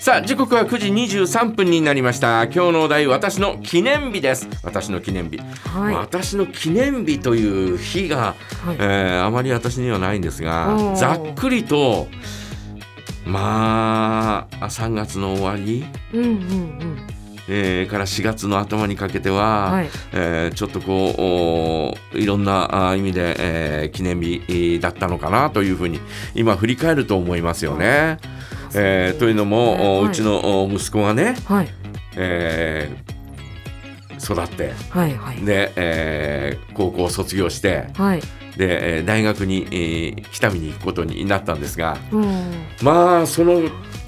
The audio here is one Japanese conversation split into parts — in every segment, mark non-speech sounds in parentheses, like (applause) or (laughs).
さあ時刻は9時23分になりました。今日のお題私の記念日です。私の記念日、はい。私の記念日という日が、はい。えーあまり私にはないんですおがー。ざっくりとまあ3月の終わり、うんうんうん。えーから4月の頭にかけては、はい。えーちょっとこうおいろんなあ意味で、えー記念日えーだったのかなというふうに今振り返ると思いますよね。えーというのも、おはい。うちのお息子がね、はい。えー育ってはいはい。で、えー高校を卒業してはい。で、えー大学に、えー北見に行くことになったんですがうん。まあその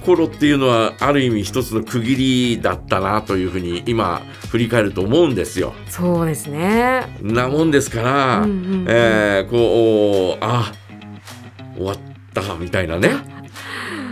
頃っていうのはある意味一つの区切りだったなというふうに今振り返ると思うんですよ。そうですね。なもんですから、うんうんうん。えーこうおあ終わったみたいなね。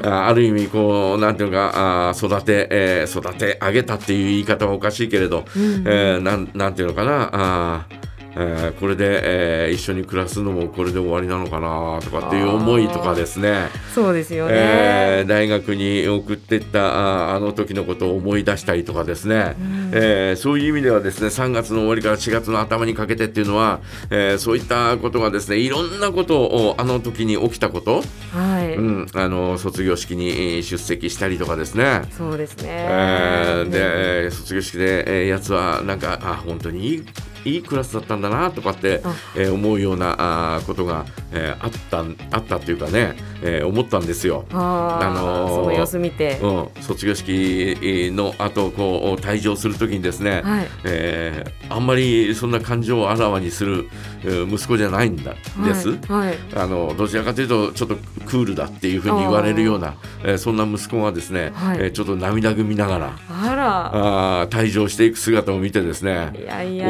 あ (laughs) ある意味こうなんていうのかあ育て、えー育て上げたっていう言い方はおかしいけれど、うん。えーなんなんていうのかなあー、えーこれで、えー一緒に暮らすのもこれで終わりなのかなとかっていう思いとかですね、そうですよね、えー大学に送ってったあーあの時のことを思い出したりとかですね、うん。えーそういう意味ではですね3月の終わりから4月の頭にかけてっていうのは、えーそういったことがですねいろんなことをあの時に起きたこと、はい、うん、あの卒業式にえー出席したりとかですね。そうですね、えーで、えー卒業式で、えーやつはなんかあ本当にいいいいクラスだったんだなとかってあ、えー思うようなあーことが、えーあったんあったっていうかね、えー思ったんですよ。あーあのーその様子見て、うん、卒業式の後こう退場するときにですね、はい。えーあんまりそんな感情をあらわにする、えー息子じゃないんだです。はい、はい。あのどちらかというとちょっとクールだっていうふうに言われるような、えーそんな息子がですね、はい。えーちょっと涙ぐみながらあら。あー退場していく姿を見てですね。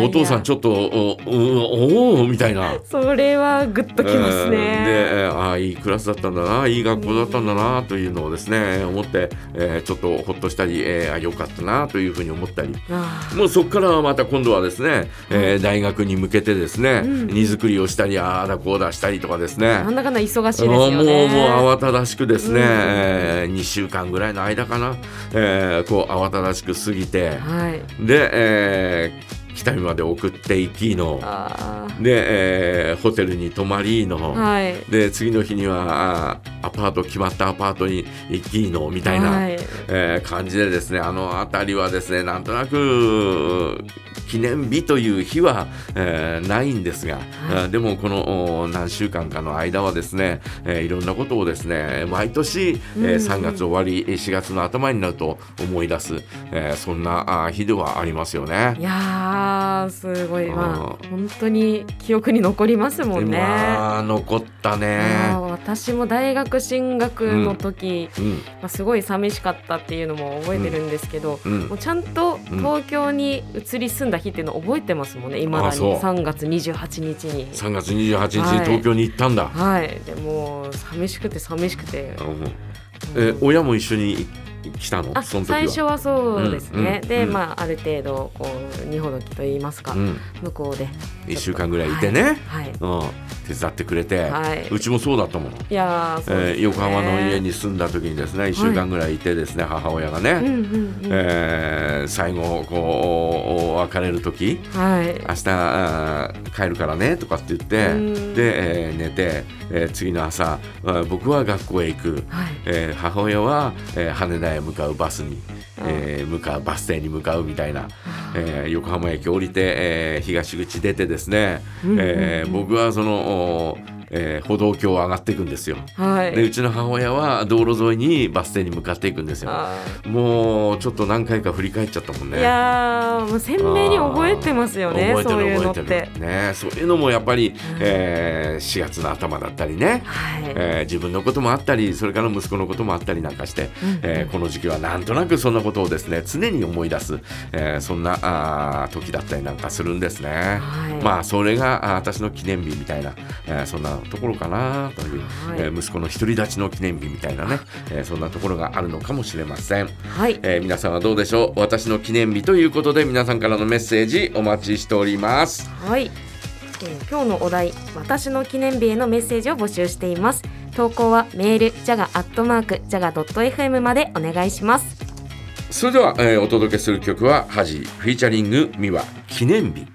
お父さんちょっとおおおーみたいな。それはグッときますね、えーああいいクラスだったんだないい学校だったんだなというのをですね思って、えーちょっとほっとしたり、えーあよかったなというふうに思ったり。もうそこからはまた今度はですね、えー大学に向けてですね、うん。荷造りをしたりああだこうだしたりとかですね。なんだかんだ忙しいですもうもう慌ただしくですね、うんえ2週間ぐらいの間かな、えーこう慌ただしく過ぎて。はい。で、えー北見まで送っていきの。あで、えーホテルに泊まりの、ーはい。で次の日にはアパート決まったアパートに行きのみたいな、はい。えー感じでですねあの辺りはですねなんとなく記念日という日は、えーないんですが、あーでもこのお何週間かの間はですね、えーいろんなことをですね毎年、えーうんうん。3月終わり4月の頭になると思い出す、えーそんな日ではありますよね。い。やーすごい。まうん。あ本当に記憶に残りますもんね。まあ残ったね。私も大学進学の時、うん。まあ、すごい寂しかったっていうのも覚えてるんですけど、うん。もうちゃんと東京に移り住んだ日っていうのを覚えてますもんね今だに。あそう。3月28日に。3月28日はい。に東京に行ったんだ。はい、でもう寂しくて寂しくて、うん。え親も一緒に来たの？あその時は。最初はそうですね、で、うんうん。まあある程度こう二ほどきと言いますか、うん、向こうで。1週間ぐらいいてね、はい、うん、手伝ってくれて、はい、うちもそうだったもん、いやーそね。えー横浜の家に住んだ時にですね1週間ぐらいいてですね、母親がね、うんうんうん、えー最後こう別れる時。はい。明日帰るからねとかって言ってうん。で、えー寝て、えー次の朝あ僕は学校へ行く、はい。えー母親は、えー羽田へ向かうバスに、えー向かうバス停に向かうみたいな、えー横浜駅降りて、えー東口出てですね、えー僕はその、おえー歩道橋を上がっていくんですよ。はい。でうちの母親は道路沿いにバス停に向かっていくんですよ。あもうちょっと何回か振り返っちゃったもんね。ーいやーもう鮮明に覚えてますよね覚えてる覚えててる。ねそういうのもやっぱり、えー4月の頭だったりね、はい、えー自分のこともあったりそれから息子のこともあったりなんかして、うん。えーこの時期はなんとなくそんなことをですね常に思い出す、えーそんなあー時だったりなんかするんですね。はい。まあそれがあ私の記念日みたいな、えーそんなところかなという、はいえー息子の独り立ちの記念日みたいなね、えーそんなところがあるのかもしれません。はいえー皆さんはどうでしょう私の記念日ということで皆さんからのメッセージお待ちしております。はい、えー今日のお題私の記念日へのメッセージを募集しています投稿はメールジャガアットマークジャガ .fm までお願いしますそれでは、えーお届けする曲はハジフィーチャリングミワ記念日